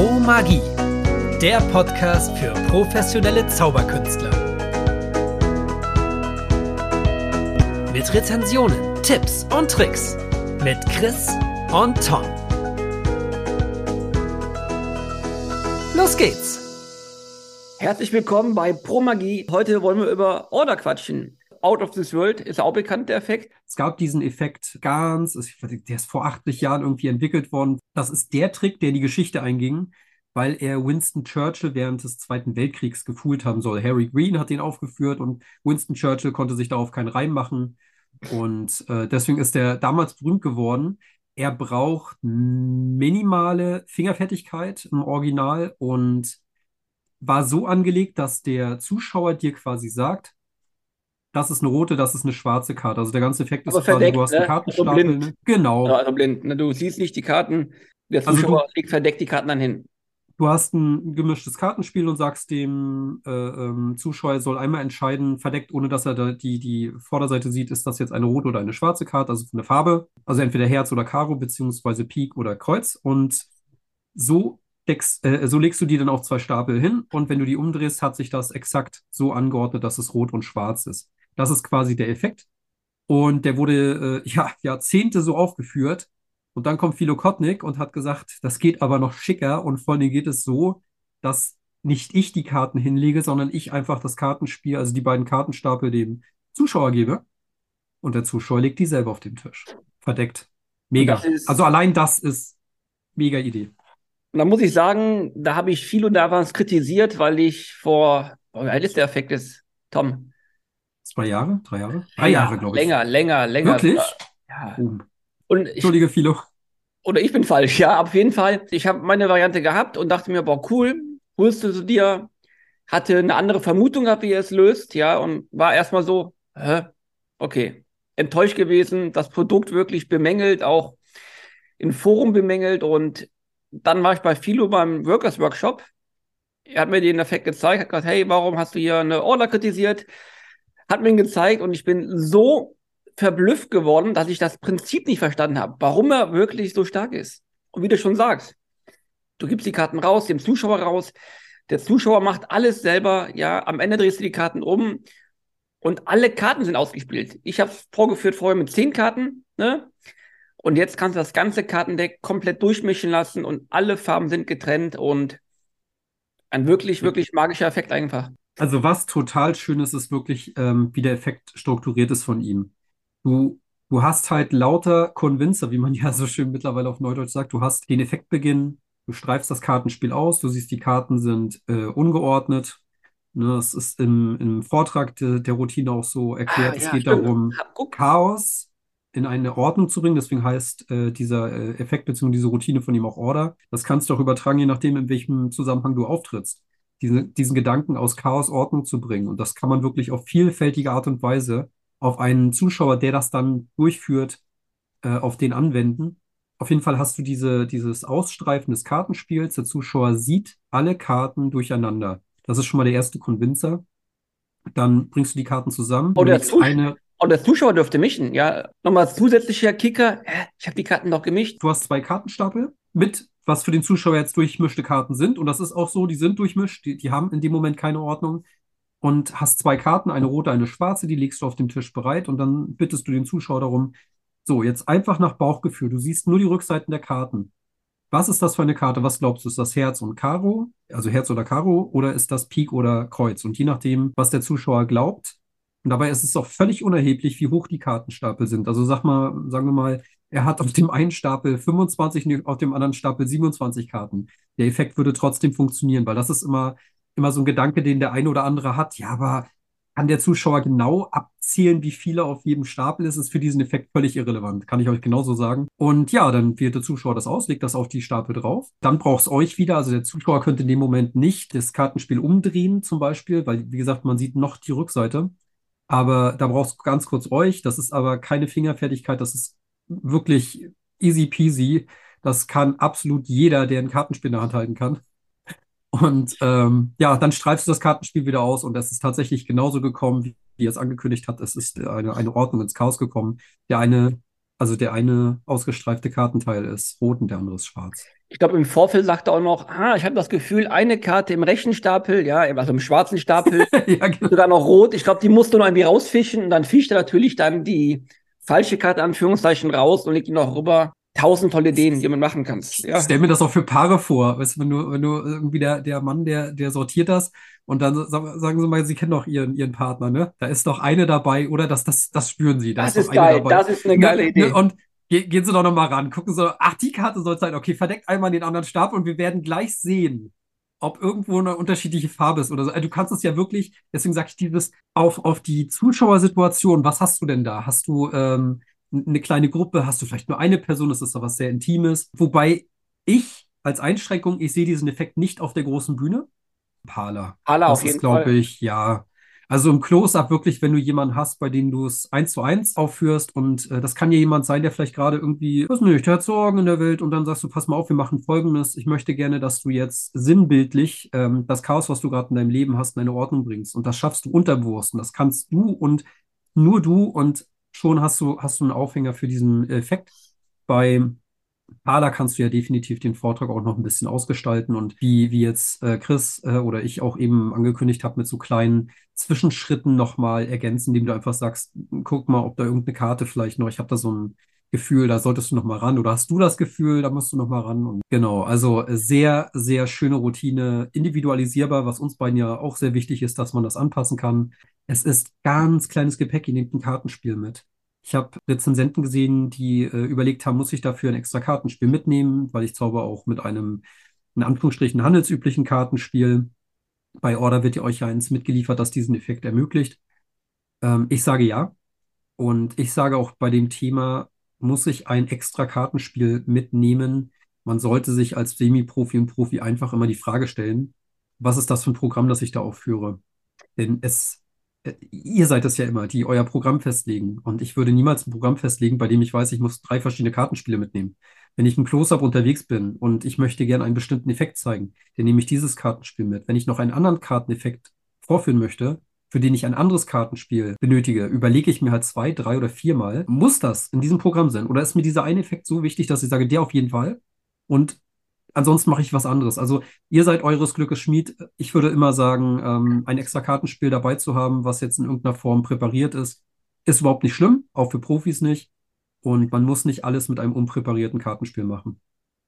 Pro Magie, der Podcast für professionelle Zauberkünstler. Mit Rezensionen, Tipps und Tricks mit Chris und Tom. Los geht's! Herzlich willkommen bei Pro Magie. Heute wollen wir über Order quatschen. Out of this World ist auch bekannt, der Effekt. Es gab diesen Effekt ganz, der ist vor 80 Jahren irgendwie entwickelt worden. Das ist der Trick, der in die Geschichte einging, weil er Winston Churchill während des Zweiten Weltkriegs gefühlt haben soll. Harry Green hat den aufgeführt und Winston Churchill konnte sich darauf keinen Reim machen. Und äh, deswegen ist er damals berühmt geworden. Er braucht minimale Fingerfertigkeit im Original und war so angelegt, dass der Zuschauer dir quasi sagt, das ist eine rote, das ist eine schwarze Karte. Also der ganze Effekt ist Aber quasi, verdeckt, du hast ne? einen Kartenstapel. Also. Ne? Genau. Also blind. ne? Du siehst nicht die Karten. Der Also Zuschauer legt verdeckt die Karten dann hin. Du hast ein gemischtes Kartenspiel und sagst dem äh, ähm, Zuschauer, er soll einmal entscheiden, verdeckt, ohne dass er da die, die Vorderseite sieht, ist das jetzt eine rote oder eine schwarze Karte, also eine Farbe. Also entweder Herz oder Karo, beziehungsweise Pik oder Kreuz. Und so, deckst, äh, so legst du die dann auf zwei Stapel hin. Und wenn du die umdrehst, hat sich das exakt so angeordnet, dass es rot und schwarz ist. Das ist quasi der Effekt. Und der wurde äh, ja, Jahrzehnte so aufgeführt. Und dann kommt Philo Kotnik und hat gesagt, das geht aber noch schicker und vor allem geht es so, dass nicht ich die Karten hinlege, sondern ich einfach das Kartenspiel, also die beiden Kartenstapel dem Zuschauer gebe und der Zuschauer legt die selber auf den Tisch. Verdeckt. Mega. Ist- Also allein das ist mega Idee. Und da muss ich sagen, da habe ich viel und da was kritisiert, weil ich vor, oh, wie alt ist der Effekt jetzt? Tom. Zwei Jahre? Drei Jahre? Drei Länger, Jahre, glaube ich. Länger, länger, länger. Wirklich? Ja. Und ich, Entschuldige, Philo. oder ich bin falsch, ja, auf jeden Fall. Ich habe meine Variante gehabt und dachte mir, boah, cool, holst du dir, hatte eine andere Vermutung gehabt, wie er es löst, ja, und war erstmal so, hä? Okay, enttäuscht gewesen, das Produkt wirklich bemängelt, auch im Forum bemängelt und dann war ich bei Philo beim Workers Workshop. Er hat mir den Effekt gezeigt, hat gesagt, hey, warum hast du hier eine Order kritisiert? Hat mir ihn gezeigt und ich bin so verblüfft geworden, dass ich das Prinzip nicht verstanden habe, warum er wirklich so stark ist. Und wie du schon sagst, du gibst die Karten raus, dem Zuschauer raus, der Zuschauer macht alles selber, ja, am Ende drehst du die Karten um und alle Karten sind ausgespielt. Ich habe es vorgeführt vorher mit zehn Karten, ne? Und jetzt kannst du das ganze Kartendeck komplett durchmischen lassen und alle Farben sind getrennt und ein wirklich, wirklich magischer Effekt einfach. Also was total schön ist, ist wirklich, ähm, wie der Effekt strukturiert ist von ihm. Du, du hast halt lauter Convincer, wie man ja so schön mittlerweile auf Neudeutsch sagt. Du hast den Effektbeginn, du streifst das Kartenspiel aus, du siehst, die Karten sind äh, ungeordnet. Ne, es ist im, im Vortrag de, der Routine auch so erklärt. Ah, es ja, geht stimmt. darum. Chaos in eine Ordnung zu bringen. Deswegen heißt äh, dieser äh, Effekt bzw. diese Routine von ihm auch Order. Das kannst du auch übertragen, je nachdem, in welchem Zusammenhang du auftrittst. Diese, diesen Gedanken aus Chaos Ordnung zu bringen. Und das kann man wirklich auf vielfältige Art und Weise auf einen Zuschauer, der das dann durchführt, äh, auf den anwenden. Auf jeden Fall hast du diese, dieses Ausstreifen des Kartenspiels. Der Zuschauer sieht alle Karten durcheinander. Das ist schon mal der erste Convincer. Dann bringst du die Karten zusammen. Oh, der Zusch- eine, Und der Zuschauer dürfte mischen, ja. Nochmal zusätzlicher Kicker. Ich habe die Karten doch gemischt. Du hast zwei Kartenstapel mit, was für den Zuschauer jetzt durchmischte Karten sind. Und das ist auch so, die sind durchmischt, die, die haben in dem Moment keine Ordnung. Und hast zwei Karten, eine rote, eine schwarze, die legst du auf dem Tisch bereit und dann bittest du den Zuschauer darum, so, jetzt einfach nach Bauchgefühl. Du siehst nur die Rückseiten der Karten. Was ist das für eine Karte? Was glaubst du? Ist das Herz und Karo? Also Herz oder Karo? Oder ist das Pik oder Kreuz? Und je nachdem, was der Zuschauer glaubt, und dabei ist es auch völlig unerheblich, wie hoch die Kartenstapel sind. Also sag mal, sagen wir mal, er hat auf dem einen Stapel 25 und auf dem anderen Stapel 27 Karten. Der Effekt würde trotzdem funktionieren, weil das ist immer, immer so ein Gedanke, den der eine oder andere hat. Ja, aber kann der Zuschauer genau abzählen, wie viele auf jedem Stapel ist, ist für diesen Effekt völlig irrelevant. Kann ich euch genauso sagen. Und ja, dann wählt der Zuschauer das aus, legt das auf die Stapel drauf. Dann braucht es euch wieder. Also der Zuschauer könnte in dem Moment nicht das Kartenspiel umdrehen, zum Beispiel, weil, wie gesagt, man sieht noch die Rückseite. Aber da brauchst du ganz kurz euch. Das ist aber keine Fingerfertigkeit. Das ist wirklich easy peasy. Das kann absolut jeder, der ein Kartenspiel in der Hand halten kann. Und ähm, ja, dann streifst du das Kartenspiel wieder aus und es ist tatsächlich genauso gekommen, wie, er es angekündigt hat. Es ist eine, eine Ordnung ins Chaos gekommen. Der eine Also der eine ausgestreifte Kartenteil ist rot und der andere ist schwarz. Ich glaube, im Vorfeld sagt er auch noch, ah, ich habe das Gefühl, eine Karte im rechten Stapel, ja, also im schwarzen Stapel, ja, genau. sogar noch rot. Ich glaube, die musst du noch irgendwie rausfischen und dann fischt er natürlich dann die falsche Karte, Anführungszeichen, raus und legt ihn noch rüber. Tausend tolle Ideen, die man machen kannst. Ja. Stell mir das auch für Paare vor. Weißt wenn du, wenn du irgendwie der, der Mann, der, der sortiert das und dann sagen sie mal, sie kennen doch ihren, ihren Partner, ne? Da ist doch eine dabei, oder? Das, das, das spüren sie. Da das ist, ist geil, das ist eine geile ne, ne, Idee. Und gehen Sie doch noch mal ran, gucken Sie, ach, die Karte soll sein. Okay, verdeckt einmal den anderen Stab und wir werden gleich sehen, ob irgendwo eine unterschiedliche Farbe ist oder so. Also, du kannst es ja wirklich, deswegen sage ich dieses, auf, auf die Zuschauersituation, was hast du denn da? Hast du ähm, eine kleine Gruppe? Hast du vielleicht nur eine Person? Das ist doch was sehr Intimes. Wobei ich als Einschränkung, ich sehe diesen Effekt nicht auf der großen Bühne. Parler. Parler das auf jeden ist, glaube ich, ja, also im Close-up wirklich, wenn du jemanden hast, bei dem du es eins zu eins aufführst und äh, das kann ja jemand sein, der vielleicht gerade irgendwie, was nicht, der hat Sorgen in der Welt und dann sagst du, pass mal auf, wir machen Folgendes. Ich möchte gerne, dass du jetzt sinnbildlich ähm, das Chaos, was du gerade in deinem Leben hast, in eine Ordnung bringst. Und das schaffst du unterbewusst und das kannst du und nur du und schon hast du, hast du einen Aufhänger für diesen Effekt. Bei Ah, da kannst du ja definitiv den Vortrag auch noch ein bisschen ausgestalten und wie, wie jetzt äh, Chris äh, oder ich auch eben angekündigt habe, mit so kleinen Zwischenschritten nochmal ergänzen, indem du einfach sagst, guck mal, ob da irgendeine Karte vielleicht noch, ich habe da so ein Gefühl, da solltest du noch mal ran oder hast du das Gefühl, da musst du noch mal ran und genau, also sehr, sehr schöne Routine, individualisierbar, was uns beiden ja auch sehr wichtig ist, dass man das anpassen kann. Es ist ganz kleines Gepäck, ihr nehmt ein Kartenspiel mit. Ich habe Rezensenten gesehen, die äh, überlegt haben, muss ich dafür ein extra Kartenspiel mitnehmen, weil ich zauber auch mit einem, in Anführungsstrichen, handelsüblichen Kartenspiel. Bei Order wird ihr euch eins mitgeliefert, das diesen Effekt ermöglicht. Ähm, ich sage ja. Und ich sage auch bei dem Thema, muss ich ein extra Kartenspiel mitnehmen? Man sollte sich als Semi-Profi und Profi einfach immer die Frage stellen, was ist das für ein Programm, das ich da aufführe? Denn es ihr seid es ja immer, die euer Programm festlegen. Und ich würde niemals ein Programm festlegen, bei dem ich weiß, ich muss drei verschiedene Kartenspiele mitnehmen. Wenn ich im Close-Up unterwegs bin und ich möchte gerne einen bestimmten Effekt zeigen, dann nehme ich dieses Kartenspiel mit. Wenn ich noch einen anderen Karteneffekt vorführen möchte, für den ich ein anderes Kartenspiel benötige, überlege ich mir halt zwei, drei oder viermal, muss das in diesem Programm sein? Oder ist mir dieser eine Effekt so wichtig, dass ich sage, der auf jeden Fall? Und ansonsten mache ich was anderes. Also ihr seid eures Glückes Schmied. Ich würde immer sagen, ähm, ein extra Kartenspiel dabei zu haben, was jetzt in irgendeiner Form präpariert ist, ist überhaupt nicht schlimm, auch für Profis nicht. Und man muss nicht alles mit einem unpräparierten Kartenspiel machen.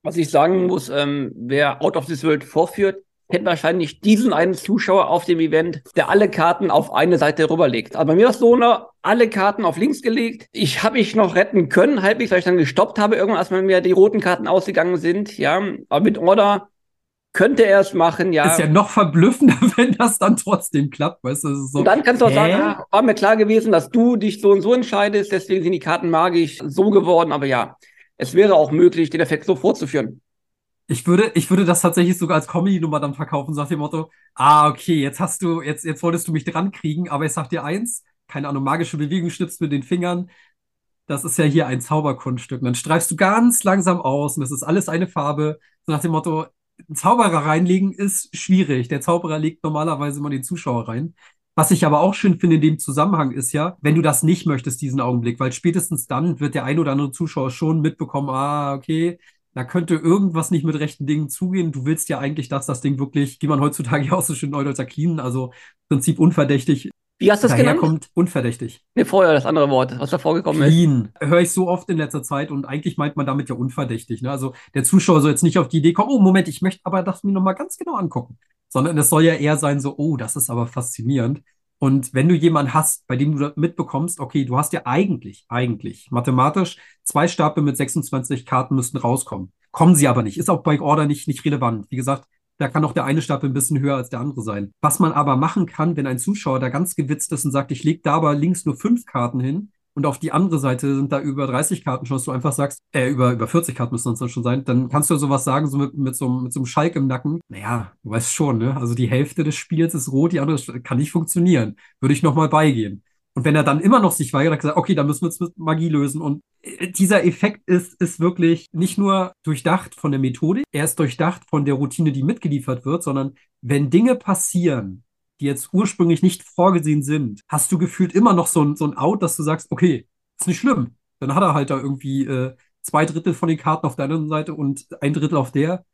Was ich sagen muss, ähm, wer Out of this World vorführt, kennt wahrscheinlich diesen einen Zuschauer auf dem Event, der alle Karten auf eine Seite rüberlegt. Aber bei mir war es so, ne, alle Karten auf links gelegt. Ich habe mich noch retten können, halbwegs, weil ich dann gestoppt habe, irgendwann, als mir die roten Karten ausgegangen sind. Ja, aber mit Order könnte er es machen, ja. Ist ja noch verblüffender, wenn das dann trotzdem klappt, weißt du? So, und dann kannst du auch hä? sagen, ja, war mir klar gewesen, dass du dich so und so entscheidest, deswegen sind die Karten magisch so geworden, aber ja, es wäre auch möglich, den Effekt so vorzuführen. Ich würde, ich würde das tatsächlich sogar als Comedy-Nummer dann verkaufen, nach dem Motto, ah, okay, jetzt hast du, jetzt, jetzt wolltest du mich dran kriegen, aber ich sag dir eins, keine Ahnung, magische Bewegung schnippst mit den Fingern. Das ist ja hier ein Zauberkunststück. Und dann streifst du ganz langsam aus und das ist alles eine Farbe. So nach dem Motto, Zauberer reinlegen ist schwierig. Der Zauberer legt normalerweise immer den Zuschauer rein. Was ich aber auch schön finde in dem Zusammenhang ist ja, wenn du das nicht möchtest, diesen Augenblick, weil spätestens dann wird der ein oder andere Zuschauer schon mitbekommen, ah, okay, da könnte irgendwas nicht mit rechten Dingen zugehen. Du willst ja eigentlich, dass das Ding wirklich, wie man heutzutage ja auch so schön Neudeutscher clean, also im Prinzip unverdächtig. Wie hast du das genannt? kommt unverdächtig. Nee, vorher das andere Wort, was da vorgekommen clean. ist. Clean. Höre ich so oft in letzter Zeit und eigentlich meint man damit ja unverdächtig. Ne? Also der Zuschauer soll jetzt nicht auf die Idee kommen, oh Moment, ich möchte aber das mir nochmal ganz genau angucken. Sondern es soll ja eher sein so, oh, das ist aber faszinierend. Und wenn du jemanden hast, bei dem du mitbekommst, okay, du hast ja eigentlich, eigentlich, mathematisch, zwei Stapel mit 26 Karten müssten rauskommen. Kommen sie aber nicht. Ist auch bei Order nicht, nicht relevant. Wie gesagt, da kann auch der eine Stapel ein bisschen höher als der andere sein. Was man aber machen kann, wenn ein Zuschauer da ganz gewitzt ist und sagt, ich lege da aber links nur fünf Karten hin, und auf die andere Seite sind da über 30 Karten schon, dass du einfach sagst, äh, über, über 40 Karten müssen es dann schon sein, dann kannst du sowas sagen, so mit, mit, so, mit so einem Schalk im Nacken. Naja, du weißt schon, ne? Also die Hälfte des Spiels ist rot, die andere kann nicht funktionieren. Würde ich nochmal beigehen. Und wenn er dann immer noch sich weigert, hat gesagt, okay, dann müssen wir es mit Magie lösen. Und äh, dieser Effekt ist, ist wirklich nicht nur durchdacht von der Methodik, er ist durchdacht von der Routine, die mitgeliefert wird, sondern wenn Dinge passieren, die jetzt ursprünglich nicht vorgesehen sind, hast du gefühlt immer noch so ein, so ein Out, dass du sagst, okay, ist nicht schlimm. Dann hat er halt da irgendwie äh, zwei Drittel von den Karten auf der anderen Seite und ein Drittel auf der.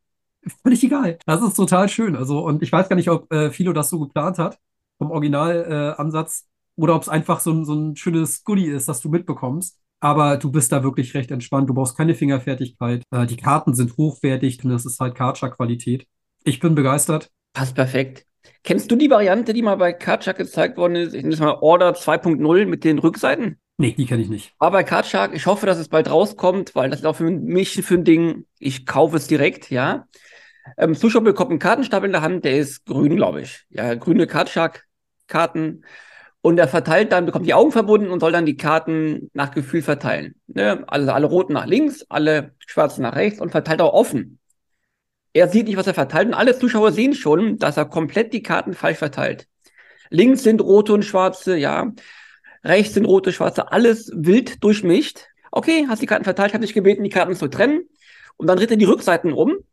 Völlig egal. Das ist total schön. Also, und ich weiß gar nicht, ob äh, Philo das so geplant hat, vom Originalansatz, äh, oder ob es einfach so ein, so ein schönes Goodie ist, das du mitbekommst. Aber du bist da wirklich recht entspannt. Du brauchst keine Fingerfertigkeit. Äh, die Karten sind hochwertig und das ist halt Karcher-Qualität. Ich bin begeistert. Passt perfekt. Kennst du die Variante, die mal bei Karchak gezeigt worden ist? Ich nenne es mal Order 2.0 mit den Rückseiten? Nee, die kenne ich nicht. Aber bei Karchak, ich hoffe, dass es bald rauskommt, weil das ist auch für mich für ein Ding. Ich kaufe es direkt, ja. Ähm, Zuschauer bekommt einen Kartenstapel in der Hand, der ist grün, glaube ich. Ja, grüne Karchak-Karten. Und er verteilt dann, bekommt die Augen verbunden und soll dann die Karten nach Gefühl verteilen. Ne? Also alle roten nach links, alle schwarzen nach rechts und verteilt auch offen. Er sieht nicht, was er verteilt und alle Zuschauer sehen schon, dass er komplett die Karten falsch verteilt. Links sind rote und schwarze, ja. Rechts sind rote, schwarze, alles wild durchmischt. Okay, hast die Karten verteilt, hat dich gebeten, die Karten zu trennen. Und dann dreht er die Rückseiten um. Und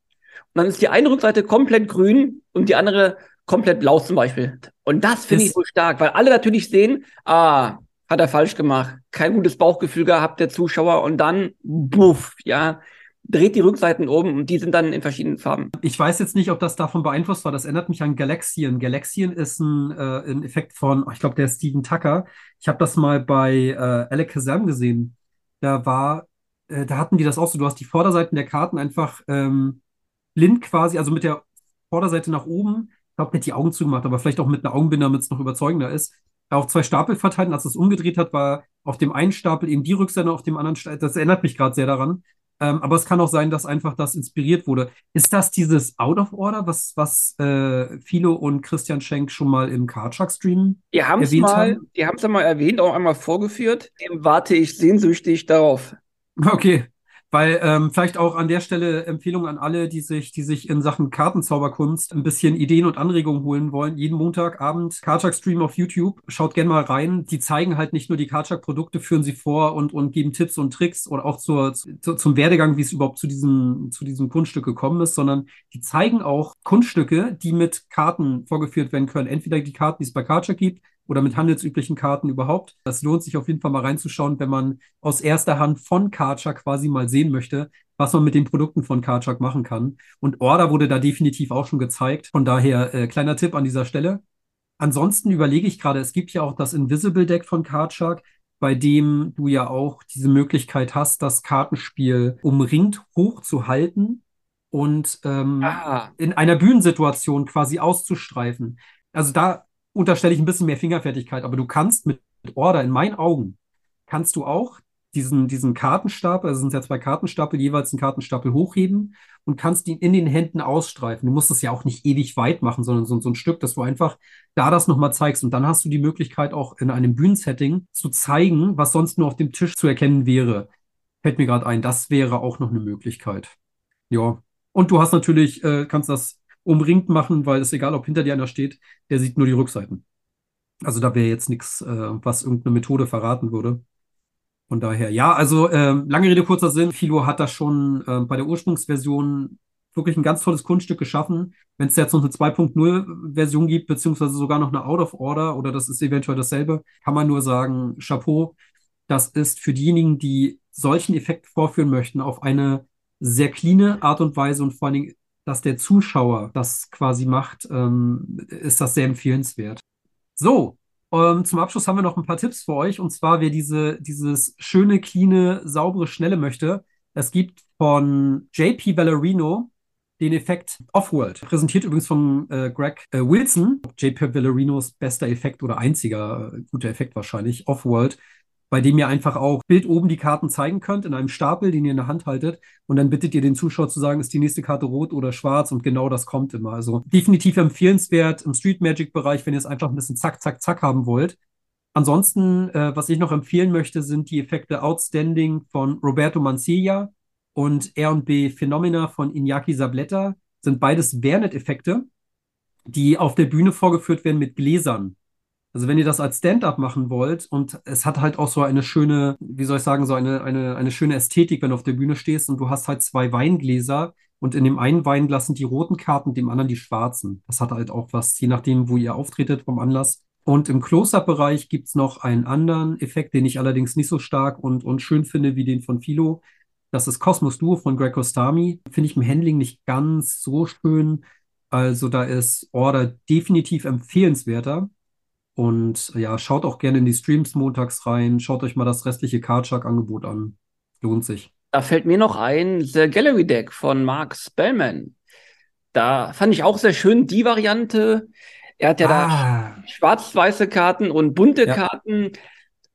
dann ist die eine Rückseite komplett grün und die andere komplett blau zum Beispiel. Und das finde ich so stark, weil alle natürlich sehen, ah, hat er falsch gemacht, kein gutes Bauchgefühl gehabt, der Zuschauer, und dann, buff, ja, dreht die Rückseiten um und die sind dann in verschiedenen Farben. Ich weiß jetzt nicht, ob das davon beeinflusst war. Das erinnert mich an Galaxian. Galaxian ist ein, äh, ein Effekt von, ich glaube, der Steven Tucker. Ich habe das mal bei äh, Alec Kazam gesehen. Da war, äh, da hatten die das auch so. Du hast die Vorderseiten der Karten einfach ähm, blind quasi, also mit der Vorderseite nach oben. Ich glaube, mit die Augen zugemacht, aber vielleicht auch mit einer Augenbinder, damit es noch überzeugender ist. Auf zwei Stapel verteilt. Und als es umgedreht hat, war auf dem einen Stapel eben die Rückseite, auf dem anderen Stapel. Das erinnert mich gerade sehr daran. Ähm, aber es kann auch sein, dass einfach das inspiriert wurde. Ist das dieses Out of Order, was, was äh, Philo und Christian Schenk schon mal im Karchak-Stream erwähnt mal, haben? Die haben es ja mal erwähnt, auch einmal vorgeführt. Dem warte ich sehnsüchtig darauf. Okay. Weil ähm, vielleicht auch an der Stelle Empfehlung an alle, die sich, die sich in Sachen Kartenzauberkunst ein bisschen Ideen und Anregungen holen wollen. Jeden Montagabend Karchak-Stream auf YouTube. Schaut gerne mal rein. Die zeigen halt nicht nur die Karchak-Produkte, führen sie vor und, und geben Tipps und Tricks oder auch zur, zu, zum Werdegang, wie es überhaupt zu diesem, zu diesem Kunststück gekommen ist, sondern die zeigen auch Kunststücke, die mit Karten vorgeführt werden können. Entweder die Karten, die es bei Karchak gibt, oder mit handelsüblichen Karten überhaupt. Das lohnt sich auf jeden Fall mal reinzuschauen, wenn man aus erster Hand von Karchak quasi mal sehen möchte, was man mit den Produkten von Karchak machen kann. Und Order wurde da definitiv auch schon gezeigt. Von daher äh, kleiner Tipp an dieser Stelle. Ansonsten überlege ich gerade, es gibt ja auch das Invisible Deck von Karchak, bei dem du ja auch diese Möglichkeit hast, das Kartenspiel umringt hochzuhalten und ähm, ah. in einer Bühnensituation quasi auszustreifen. Also da unterstelle ich ein bisschen mehr Fingerfertigkeit, aber du kannst mit Order in meinen Augen, kannst du auch diesen, diesen Kartenstapel, also sind ja zwei Kartenstapel, jeweils einen Kartenstapel hochheben und kannst ihn in den Händen ausstreifen. Du musst es ja auch nicht ewig weit machen, sondern so, so ein Stück, dass du einfach da das nochmal zeigst. Und dann hast du die Möglichkeit, auch in einem Bühnensetting zu zeigen, was sonst nur auf dem Tisch zu erkennen wäre. Fällt mir gerade ein, das wäre auch noch eine Möglichkeit. Ja. Und du hast natürlich, äh, kannst das umringt machen, weil es egal, ob hinter dir einer steht, der sieht nur die Rückseiten. Also da wäre jetzt nichts, äh, was irgendeine Methode verraten würde. Von daher, ja, also äh, lange Rede, kurzer Sinn. Philo hat das schon äh, bei der Ursprungsversion wirklich ein ganz tolles Kunststück geschaffen. Wenn es jetzt noch eine 2.0-Version gibt, beziehungsweise sogar noch eine Out of Order oder das ist eventuell dasselbe, kann man nur sagen, Chapeau. Das ist für diejenigen, die solchen Effekt vorführen möchten, auf eine sehr cleane Art und Weise und vor allen Dingen dass der Zuschauer das quasi macht, ähm, ist das sehr empfehlenswert. So, ähm, zum Abschluss haben wir noch ein paar Tipps für euch. Und zwar, wer diese, dieses schöne, cleane, saubere, schnelle möchte. Es gibt von JP Ballerino den Effekt Offworld. Präsentiert übrigens von äh, Greg äh, Wilson. JP Vallerinos bester Effekt oder einziger äh, guter Effekt wahrscheinlich. Offworld bei dem ihr einfach auch Bild oben die Karten zeigen könnt in einem Stapel, den ihr in der Hand haltet. Und dann bittet ihr den Zuschauer zu sagen, ist die nächste Karte rot oder schwarz und genau das kommt immer. Also definitiv empfehlenswert im Street Magic Bereich, wenn ihr es einfach ein bisschen zack, zack, zack haben wollt. Ansonsten, äh, was ich noch empfehlen möchte, sind die Effekte Outstanding von Roberto Mancilla und R&B Phenomena von Iñaki Sabletta. Sind beides Vernet-Effekte, die auf der Bühne vorgeführt werden mit Gläsern. Also wenn ihr das als Stand-up machen wollt und es hat halt auch so eine schöne, wie soll ich sagen, so eine, eine, eine schöne Ästhetik, wenn du auf der Bühne stehst und du hast halt zwei Weingläser und in dem einen Weinglas sind die roten Karten, dem anderen die schwarzen. Das hat halt auch was, je nachdem, wo ihr auftretet vom Anlass. Und im Close-Up-Bereich gibt es noch einen anderen Effekt, den ich allerdings nicht so stark und, und schön finde wie den von Philo. Das ist Cosmos Duo von Greg Costami. Finde ich im Handling nicht ganz so schön. Also da ist Order definitiv empfehlenswerter. Und ja, schaut auch gerne in die Streams montags rein. Schaut euch mal das restliche Cardchuck-Angebot an. Lohnt sich. Da fällt mir noch ein The Gallery Deck von Mark Spellman. Da fand ich auch sehr schön die Variante. Er hat ja Ah. da schwarz-weiße Karten und bunte Ja. Karten.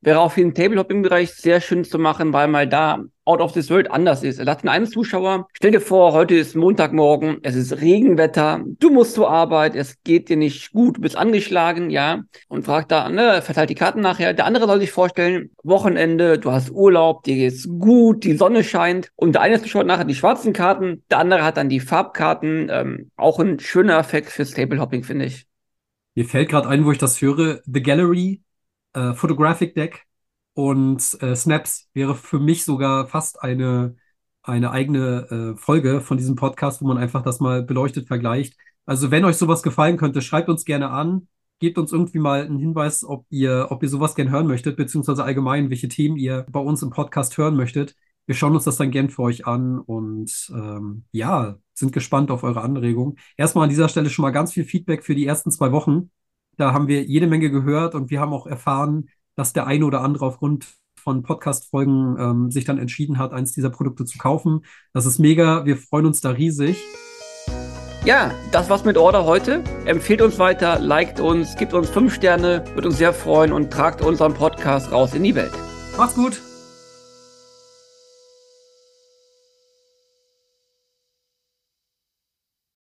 Wäre auch für den Tabletop-Bereich sehr schön zu machen, weil mal da Out of this World anders ist. Er sagt einen Zuschauer, stell dir vor, heute ist Montagmorgen, es ist Regenwetter, du musst zur Arbeit, es geht dir nicht gut, du bist angeschlagen, ja, und fragt da, ne, verteilt die Karten nachher. Der andere soll sich vorstellen, Wochenende, du hast Urlaub, dir geht's gut, die Sonne scheint und der eine Zuschauer hat nachher die schwarzen Karten, der andere hat dann die Farbkarten. Ähm, auch ein schöner Effekt fürs Tablehopping, finde ich. Mir fällt gerade ein, wo ich das höre, The Gallery, äh, Photographic Deck und äh, Snaps wäre für mich sogar fast eine, eine eigene äh, Folge von diesem Podcast, wo man einfach das mal beleuchtet vergleicht. Also wenn euch sowas gefallen könnte, schreibt uns gerne an, gebt uns irgendwie mal einen Hinweis, ob ihr, ob ihr sowas gern hören möchtet, beziehungsweise allgemein, welche Themen ihr bei uns im Podcast hören möchtet. Wir schauen uns das dann gern für euch an und ähm, ja, sind gespannt auf eure Anregungen. Erstmal an dieser Stelle schon mal ganz viel Feedback für die ersten zwei Wochen. Da haben wir jede Menge gehört und wir haben auch erfahren, dass der eine oder andere aufgrund von Podcast-Folgen ähm, sich dann entschieden hat, eins dieser Produkte zu kaufen. Das ist mega. Wir freuen uns da riesig. Ja, das war's mit Order heute. Empfehlt uns weiter, liked uns, gibt uns fünf Sterne, würde uns sehr freuen und tragt unseren Podcast raus in die Welt. Macht's gut.